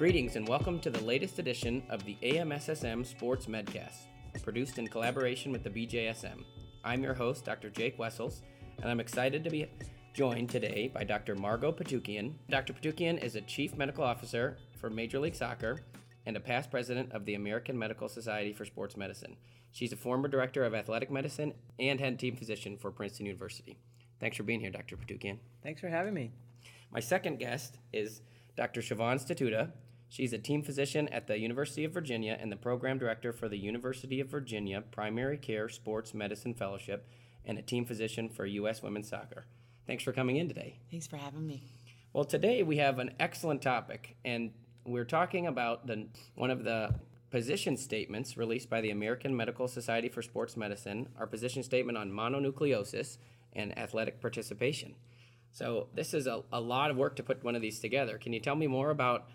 Greetings and welcome to the latest edition of the AMSSM Sports Medcast, produced in collaboration with the BJSM. I'm your host, Dr. Jake Wessels, and I'm excited to be joined today by Dr. Margot Putukian. Dr. Putukian is a Chief Medical Officer for Major League Soccer and a past president of the American Medical Society for Sports Medicine. She's a former director of athletic medicine and head team physician for Princeton University. Thanks for being here, Dr. Putukian. Thanks for having me. My second guest is Dr. Siobhan Statuta. She's a team physician at the University of Virginia and the program director for the University of Virginia Primary Care Sports Medicine Fellowship and a team physician for U.S. Women's Soccer. Thanks for coming in today. Thanks for having me. Well, today we have an excellent topic, and we're talking about the one of the position statements released by the American Medical Society for Sports Medicine, our position statement on mononucleosis and athletic participation. So this is a, a lot of work to put one of these together. Can you tell me more about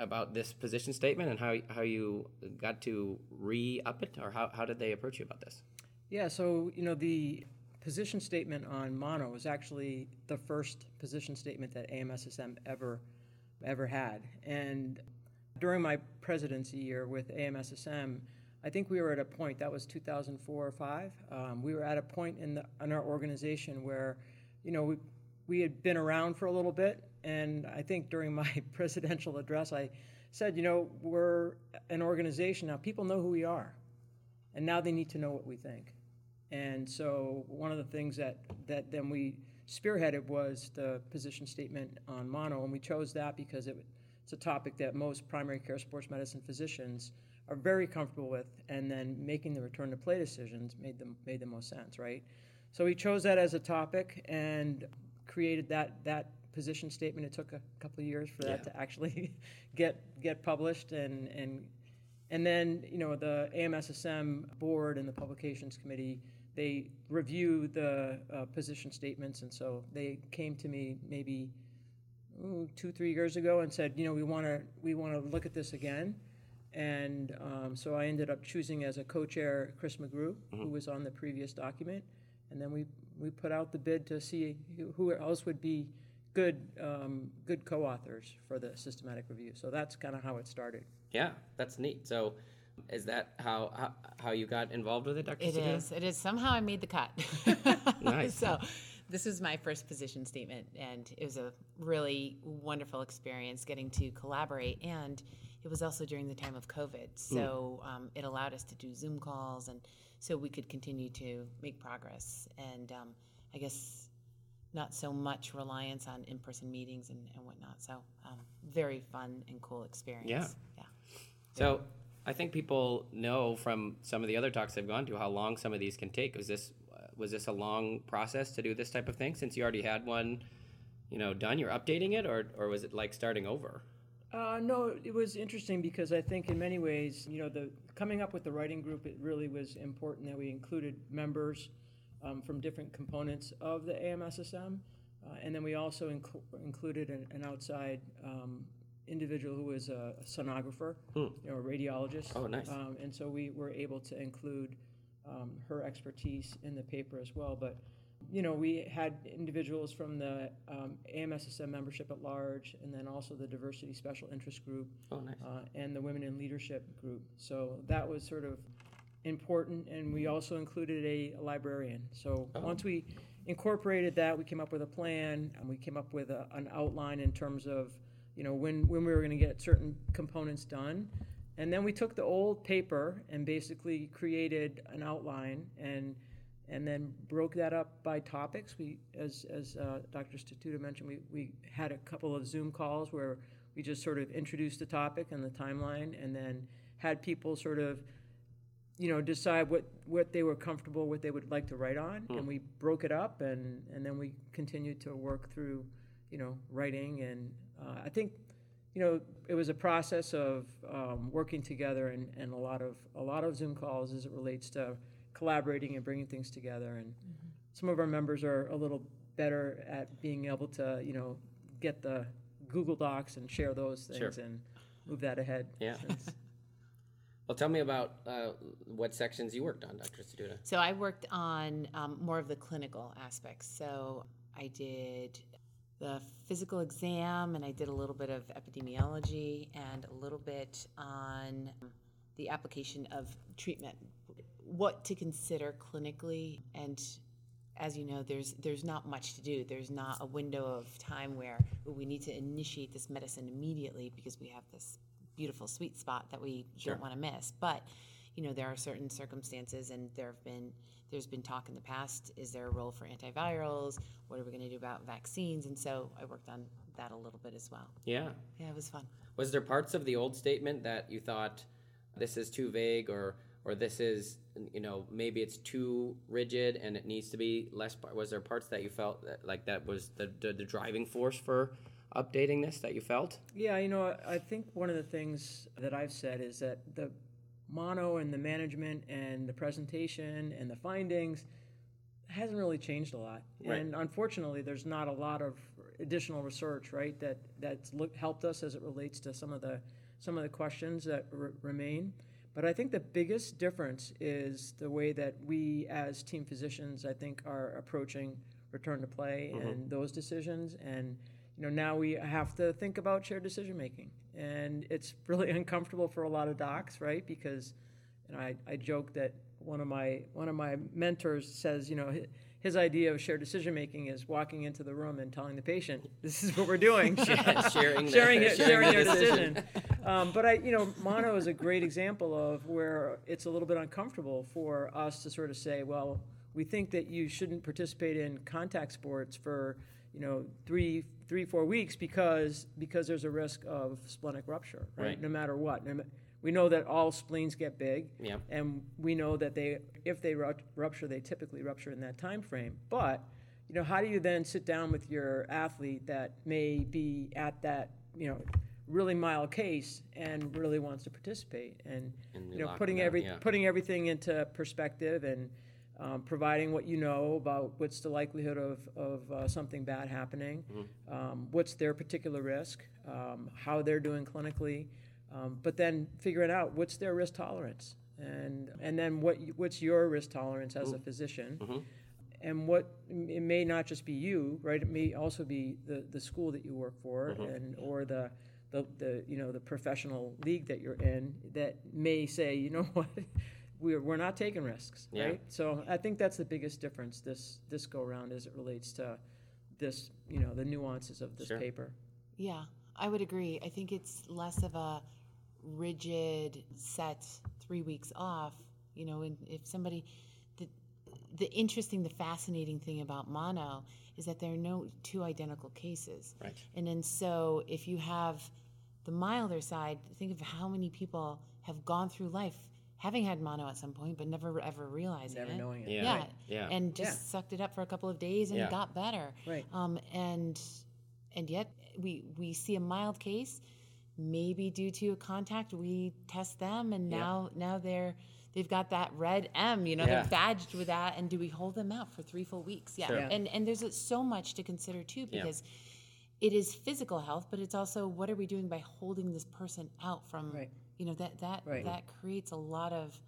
about this position statement and how, how you got to re-up it, or how, how did they approach you about this? Yeah, so, you know, the position statement on mono was actually the first position statement that AMSSM ever ever had. And during my presidency year with AMSSM, I think we were at a point that was 2004 or five. Um, we were at a point in the in our organization where, you know, we we had been around for a little bit, and I think during my presidential address, I said, you know, we're an organization now. People know who we are, and now they need to know what we think. And so one of the things that that then we spearheaded was the position statement on mono, and we chose that because it, it's a topic that most primary care sports medicine physicians are very comfortable with, and then making the return to play decisions made them made the most sense, right? So we chose that as a topic and created that that position statement. It took a couple of years for that Yeah. to actually get get published and and and then you know the AMSSM board and the publications committee they review the uh, position statements, and so they came to me maybe ooh, two three years ago and said, you know, we want to we want to look at this again. And um, so I ended up choosing as a co-chair Chris McGrew, who was on the previous document, and then we we put out the bid to see who else would be good um, good co-authors for the systematic review. So that's kind of how it started. Yeah, that's neat. So, is that how how, how you got involved with it, Dr. It Statuta? is. It is. Somehow I made the cut. Nice. so, this was my first position statement, and it was a really wonderful experience getting to collaborate. And it was also during the time of COVID, so um, it allowed us to do Zoom calls, and so we could continue to make progress. And um, I guess not so much reliance on in-person meetings and, and whatnot. So, um, very fun and cool experience. Yeah. Yeah. So I think people know from some of the other talks they've gone to how long some of these can take. Was this uh, was this a long process to do this type of thing? Since you already had one, you know, done, you're updating it, or or was it like starting over? Uh, no, it was interesting because I think in many ways, you know, the coming up with the writing group, it really was important that we included members um, from different components of the AMSSM, uh, and then we also inclu- included an, an outside um, individual who was a, sonographer, you know, a radiologist. Oh, nice. Um, and so we were able to include um, her expertise in the paper as well, but you know, we had individuals from the um, AMSSM membership at large, and then also the diversity special interest group, Oh, nice. uh, and the women in leadership group. So that was sort of important, and we also included a, librarian. So once we incorporated that, we came up with a plan, and we came up with a, an outline in terms of, you know, when when we were going to get certain components done. And then we took the old paper and basically created an outline and and then broke that up by topics. We, as, as uh, Dr. Statuta mentioned, we, we had a couple of Zoom calls where we just sort of introduced the topic and the timeline and then had people sort of, you know, decide what, what they were comfortable, what they would like to write on. And we broke it up and, and then we continued to work through, you know, writing. And uh, I think, you know, it was a process of um, working together and, and a lot of a lot of Zoom calls as it relates to collaborating and bringing things together. And some of our members are a little better at being able to, you know, get the Google Docs and share those things Sure. and move that ahead. Yeah. Since- Well, tell me about uh, what sections you worked on, Dr. Statuta. So I worked on um, more of the clinical aspects. So I did the physical exam, and I did a little bit of epidemiology and a little bit on the application of treatment, what to consider clinically, and as you know, there's there's not much to do. There's not a window of time where we need to initiate this medicine immediately because we have this beautiful sweet spot that we Sure. don't want to miss. But you know, there are certain circumstances, and there have been there's been talk in the past. Is there a role for antivirals? What are we going to do about vaccines? And so I worked on that a little bit as well. Yeah. Yeah, it was fun. Was there parts of the old statement that you thought this is too vague or or this is you know maybe it's too rigid and it needs to be less was there parts that you felt that, like that was the, the the driving force for updating this that you felt Yeah, you know, I think one of the things that I've said is that the mono and the management and the presentation and the findings hasn't really changed a lot. Right. And unfortunately, there's not a lot of additional research, right, that that's look, helped us as it relates to some of the some of the questions that r- remain. But I think the biggest difference is the way that we, as team physicians, I think are approaching return to play mm-hmm. and those decisions. And you know, now we have to think about shared decision making, and it's really uncomfortable for a lot of docs, right? Because, and I, I joke that one of my one of my mentors says, you know, hi- his idea of shared decision making is walking into the room and telling the patient, "This is what we're doing." sharing sharing it, sharing sharing their decision. decision. Um, but I, you know, mono is a great example of where it's a little bit uncomfortable for us to sort of say, well, we think that you shouldn't participate in contact sports for, you know, three, three, four weeks because because there's a risk of splenic rupture, right? Right. No matter what. No We know that all spleens get big, Yeah. and we know that they, if they ru- rupture, they typically rupture in that time frame. But you know, how do you then sit down with your athlete that may be at that, you know, really mild case and really wants to participate, and And you you know, putting every yeah. putting everything into perspective and um, providing what you know about what's the likelihood of, of uh, something bad happening, Mm-hmm. um, what's their particular risk, um, how they're doing clinically, um, but then figuring out what's their risk tolerance, and and then what what's your risk tolerance as a physician, Mm-hmm. and what it may not just be you, right? It may also be the, the school that you work for, Mm-hmm. and or the, the the you know the professional league that you're in that may say, you know what, we're we're not taking risks, Yeah. right? So I think that's the biggest difference this this go around as it relates to this, you know, the nuances of this Sure. paper. Yeah, I would agree. I think it's less of a rigid set three weeks off. You know, and if somebody, the the interesting, the fascinating thing about mono is that there are no two identical cases. Right. And then so if you have the milder side, think of how many people have gone through life having had mono at some point, but never ever realizing Never it. knowing it. Yeah. Yeah, Right. Yeah. and just Yeah. sucked it up for a couple of days and Yeah. got better. Right. Um, and and yet we we see a mild case, maybe due to a contact. We test them, and Yeah. now now they're they've got that red M. You know, Yeah. they're badged with that. And do we hold them out for three full weeks? Yeah. Sure. Yeah. And and there's so much to consider too Yeah. because. It is physical health, but it's also what are we doing by holding this person out from, Right. You know, that that Right. that creates a lot of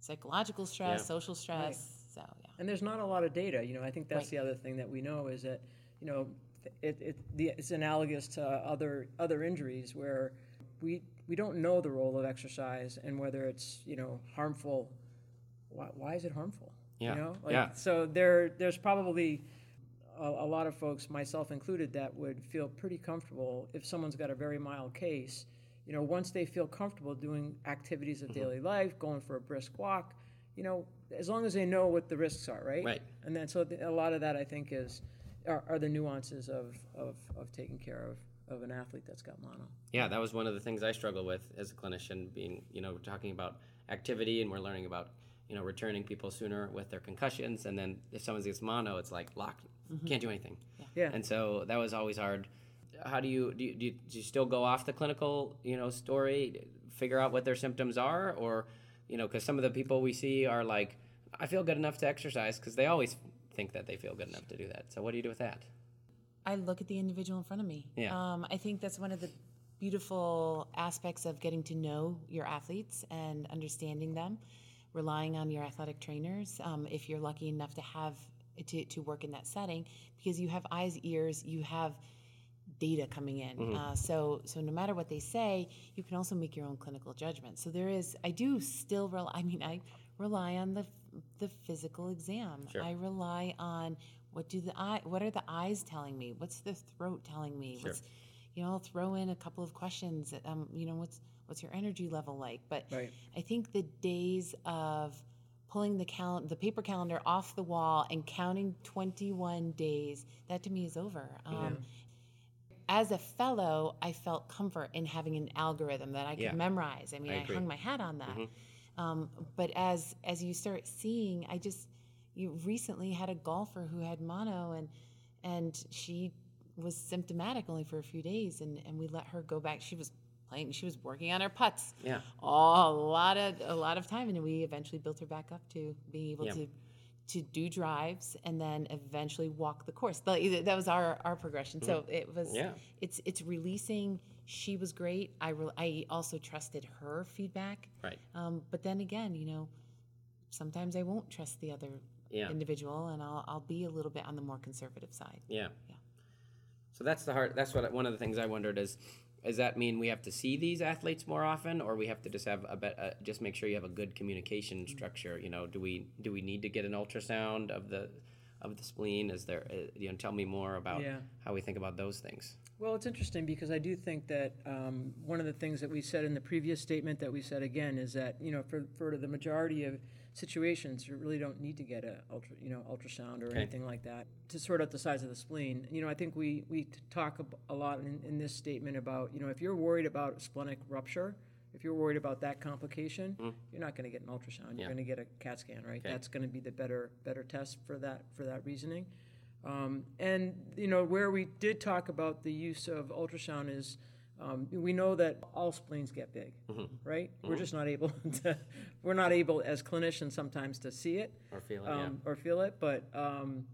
psychological stress, Yeah. social stress. So yeah. And there's not a lot of data. You know, I think that's Right. the other thing that we know is that, you know, it, it the, it's analogous to other other injuries where we we don't know the role of exercise and whether it's you know harmful. Why, why is it harmful? Yeah. You know, like, Yeah. So there there's probably a, a lot of folks, myself included, that would feel pretty comfortable if someone's got a very mild case. You know, once they feel comfortable doing activities Mm-hmm. of daily life, going for a brisk walk, you know, as long as they know what the risks are, right? Right. And then so a lot of that I think is are, are the nuances of, of, of taking care of, of an athlete that's got mono. Yeah, that was one of the things I struggle with as a clinician, being, you know, talking about activity and we're learning about, you know, returning people sooner with their concussions. And then if someone gets mono, it's like locked, can't do anything. Yeah. And so that was always hard. How do you, do you, do you, do you still go off the clinical, you know, story, figure out what their symptoms are? Or, you know, because some of the people we see are like, I feel good enough to exercise because they always think that they feel good enough to do that. So what do you do with that? I look at the individual in front of me. Yeah. Um, I think that's one of the beautiful aspects of getting to know your athletes and understanding them, relying on your athletic trainers. Um, if you're lucky enough to have to, to work in that setting because you have eyes, ears, you have data coming in. Mm-hmm. Uh, so so no matter what they say, you can also make your own clinical judgment. So there is I do still rely. I mean I rely on the the physical exam. Sure. I rely on what do the eye what are the eyes telling me? What's the throat telling me? Sure. What's you know I'll throw in a couple of questions. Um, you know what's what's your energy level like? But Right. I think the days of pulling the cal- the paper calendar off the wall and counting 21 days that to me is over um, as a fellow i felt comfort in having an algorithm that i could Yeah. memorize i mean I i, hung my hat on that um, but as as you start seeing i just you recently had a golfer who had mono and and she was symptomatic only for a few days and and we let her go back she was playing she was working on her putts Yeah. oh, a lot of a lot of time, and we eventually built her back up to being able Yeah. to to do drives and then eventually walk the course. That was our our progression. So it was Mm-hmm. Yeah. it's it's releasing. She was great. I re- I also trusted her feedback. Right. Um, but then again, you know, sometimes I won't trust the other Yeah. individual, and I'll I'll be a little bit on the more conservative side. Yeah. Yeah. So that's the hard. That's what one of the things I wondered is, does that mean we have to see these athletes more often, or we have to just have a uh, just make sure you have a good communication structure? You know, do we do we need to get an ultrasound of the of the spleen? Is there? Uh, you know, tell me more about Yeah. how we think about those things. Well, it's interesting because I do think that um, one of the things that we said in the previous statement that we said again is that you know for, for the majority of situations you really don't need to get a ultra you know ultrasound or Okay. anything like that to sort out the size of the spleen. You know, I think we we talk a lot in, in this statement about you know if you're worried about splenic rupture. If you're worried about that complication, you're not going to get an ultrasound. You're Mm. Going to get a CAT scan, right? Okay. That's going to be the better better test for that for that reasoning. Um, and you know where we did talk about the use of ultrasound is um, we know that all spleens get big, right? We're just not able to. We're not able as clinicians sometimes to see it Or feel it? um, or feel it, but um,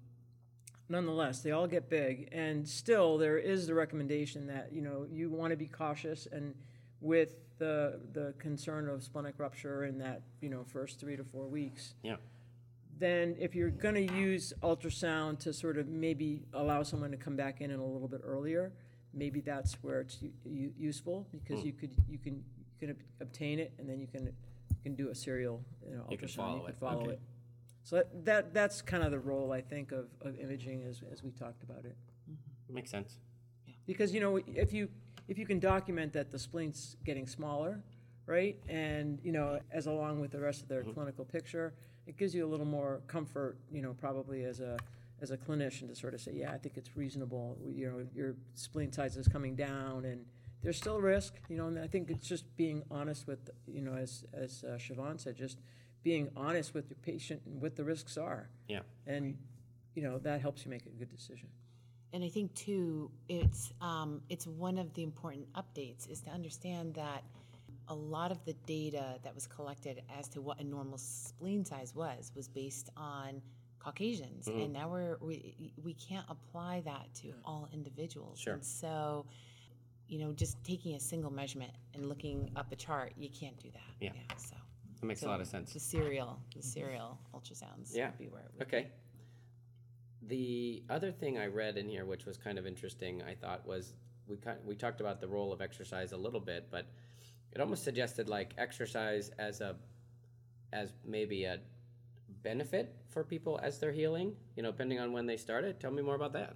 nonetheless, they all get big. And still, there is the recommendation that you know you want to be cautious and with the the concern of splenic rupture in that you know first three to four weeks yeah. then if you're going to use ultrasound to sort of maybe allow someone to come back in a little bit earlier, maybe that's where it's u- u- useful because hmm. you could you can you can ob- obtain it and then you can you can do a serial you know, ultrasound. You can follow it. follow Okay. it. So that, that that's kind of the role I think of, of imaging as as we talked about it. Mm-hmm. Makes sense. Because you know if you if you can document that the spleen's getting smaller, right, and you know as along with the rest of their mm-hmm. clinical picture, it gives you a little more comfort, you know, probably as a as a clinician to sort of say, yeah, I think it's reasonable. You know, your spleen size is coming down, and there's still risk, you know. And I think it's just being honest with, you know, as as uh, Siobhan said, just being honest with your patient and what the risks are, Yeah. and you know that helps you make a good decision. And I think too, it's um, it's one of the important updates is to understand that a lot of the data that was collected as to what a normal spleen size was was based on Caucasians, mm. and now we're we we can't apply that to mm. all individuals. Sure. And so, you know, just taking a single measurement and looking up a chart, you can't do that. Yeah. so. That makes a lot of sense. The serial, the serial ultrasounds Yeah. would be where it would Okay. The other thing I read in here, which was kind of interesting, I thought was we kind we talked about the role of exercise a little bit, but it almost suggested like exercise as a as maybe a benefit for people as they're healing. You know, depending on when they started. Tell me more about that.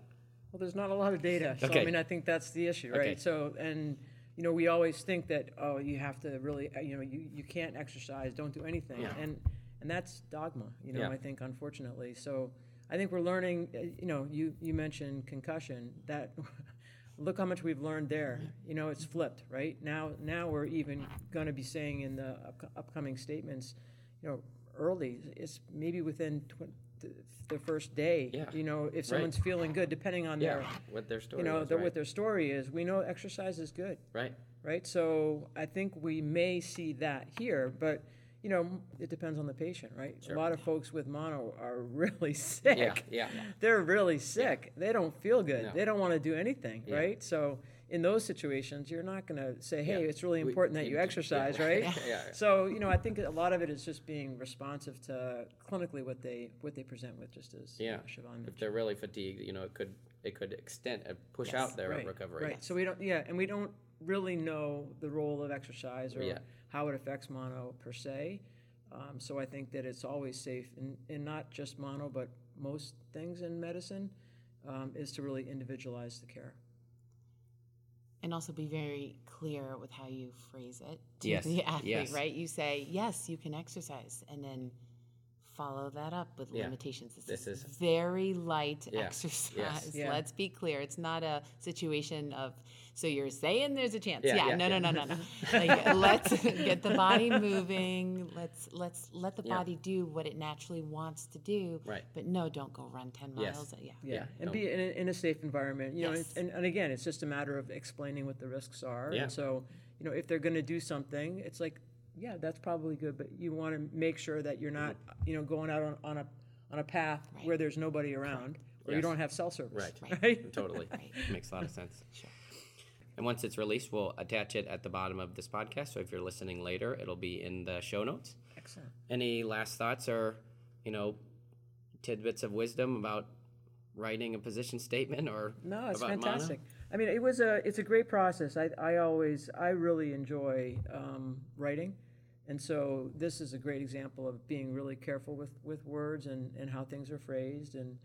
Well, there's not a lot of data, so Okay. I mean, I think that's the issue, right? Okay. So, and you know, we always think that oh, you have to really, uh, you know, you, you can't exercise, don't do anything, Yeah. and and that's dogma, you know. Yeah. I think unfortunately, so I think we're learning. uh, You know, you you mentioned concussion. That look how much we've learned there. You know, it's flipped, right? Now now we're even going to be saying in the up, upcoming statements, you know, early. It's maybe within. Tw- the, the first day, Yeah. you know, if Right. someone's feeling good, depending on their Yeah, what their story you know, was, the, right? what their story is. We know exercise is good, right? right? So I think we may see that here, but you know, it depends on the patient, right? Sure. A lot of folks with mono are really sick. Yeah, yeah. They're really sick. They don't feel good. No. They don't want to do anything, Yeah. right? So in those situations, you're not going to say, "Hey, Yeah. it's really We- important that you exercise," Yeah. right? Yeah. So you know, I think a lot of it is just being responsive to clinically what they what they present with, just as Yeah. uh, Siobhan mentioned. If they're really fatigued, you know, it could it could extend uh, push Yes. out their right, recovery. Right. So we don't, yeah, and we don't really know the role of exercise or how it affects mono per se. Um, so I think that it's always safe, and, and not just mono, but most things in medicine, um, is to really individualize the care. And also be very clear with how you phrase it to Yes, the athlete, yes. right? You say, yes, you can exercise, and then follow that up with Yeah. limitations. This, This is, is- very light Yeah, exercise. yes. Yeah. Let's be clear. It's not a situation of, so you're saying there's a chance. Yeah, Yeah, yeah, no, yeah. no, no, no, no. Like, let's get the body moving. Let's let's let the Yeah. body do what it naturally wants to do. Right. But no, don't go run 10 Yes. miles. Yeah. Yeah, Yeah, and no. be in a, in a safe environment. You know, Yes. it's, and, and again, it's just a matter of explaining what the risks are. Yeah. And so, you know, if they're going to do something, it's like, yeah, that's probably good, but you want to make sure that you're not, you know, going out on, on a on a path Right. where there's nobody around or you don't have cell service. Right. Right. Totally. Right. Makes a lot of sense. Sure. And once it's released, we'll attach it at the bottom of this podcast. So if you're listening later, it'll be in the show notes. Excellent. Any last thoughts or, you know, tidbits of wisdom about writing a position statement or No, it's fantastic. I mean, it was a it's a great process. I I always I really enjoy um, writing, and so this is a great example of being really careful with with words and and how things are phrased and.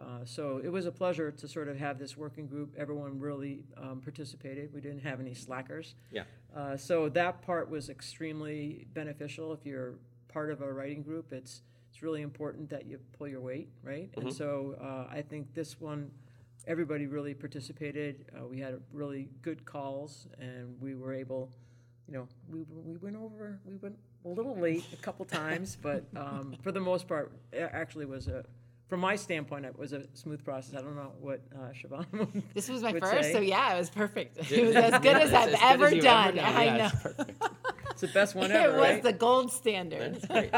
Uh, so it was a pleasure to sort of have this working group. Everyone really um, participated. We didn't have any slackers. Yeah. Uh, so that part was extremely beneficial. If you're part of a writing group, it's it's really important that you pull your weight, right? And so uh, I think this one, everybody really participated. Uh, we had really good calls, and we were able, you know, we we went over, we went a little late a couple times, but um, for the most part, it actually was a. From my standpoint, it was a smooth process. I don't know what uh, Siobhan would This was my would first, say. so yeah, it was perfect. It was as good as I've good ever you've done. Yeah, I know. it's perfect. It's the best one ever. it was right? the gold standard. That's great.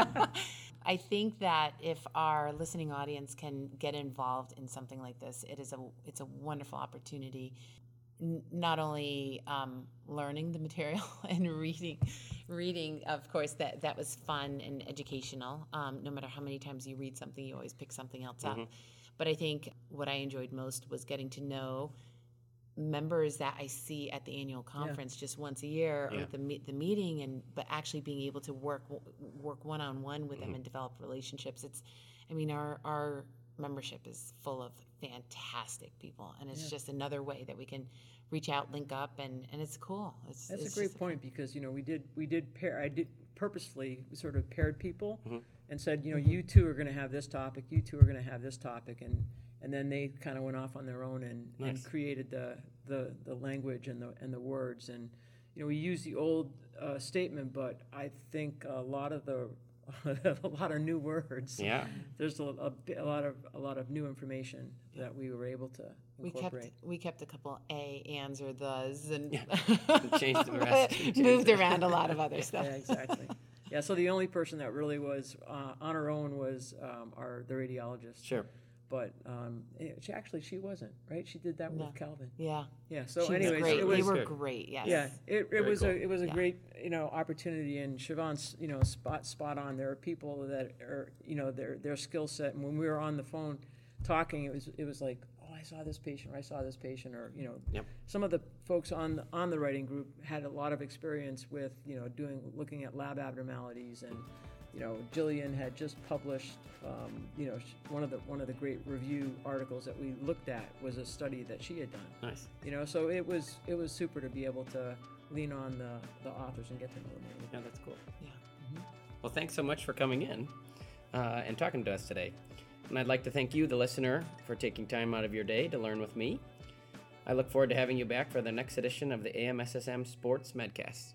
I think that if our listening audience can get involved in something like this, it is a it's a wonderful opportunity. N- not only um, learning the material and reading, reading, of course, that that was fun and educational. Um, no matter how many times you read something, you always pick something else up. But I think what I enjoyed most was getting to know members that I see at the annual conference just once a year Yeah. or the me- the meeting and but actually being able to work work one on one with them and develop relationships it's I mean our our membership is full of fantastic people and it's just another way that we can reach out link up and and it's cool. It's That's it's a great just point because you know we did we did pair I did purposefully sort of paired people Mm-hmm. and said you know you two are going to have this topic you two are going to have this topic and and then they kind of went off on their own and, and created the, the the language and the and the words and you know we use the old uh, statement but I think a lot of the a lot of new words Yeah. there's a, a, a lot of a lot of new information that we were able to we incorporate. kept we kept a couple a ands or thes and Changed the rest. Changed moved the- around a lot of other stuff Yeah, exactly. yeah, so the only person that really was uh, on her own was um, our the radiologist. Sure. But um, eh, she actually she wasn't right. She did that No. with Calvin. yeah Yeah. So, she anyways, was great it they was were good. great yes yeah. It, it Very was cool. a it was a Yeah. great you know opportunity, and Siobhan's you know spot spot on. There are people that are you know their their skill set, and when we were on the phone talking, it was it was like. Oh, I saw this patient, or I saw this patient, or you know, Yep. some of the folks on on the writing group had a lot of experience with you know doing looking at lab abnormalities and you know Jillian had just published um, you know one of the one of the great review articles that we looked at was a study that she had done Nice. you know so it was it was super to be able to lean on the, the authors and get to know them a little bit. Yeah, that's cool. yeah Well, thanks so much for coming in uh, and talking to us today. And I'd like to thank you, the listener, for taking time out of your day to learn with me. I look forward to having you back for the next edition of the AMSSM Sports Medcast.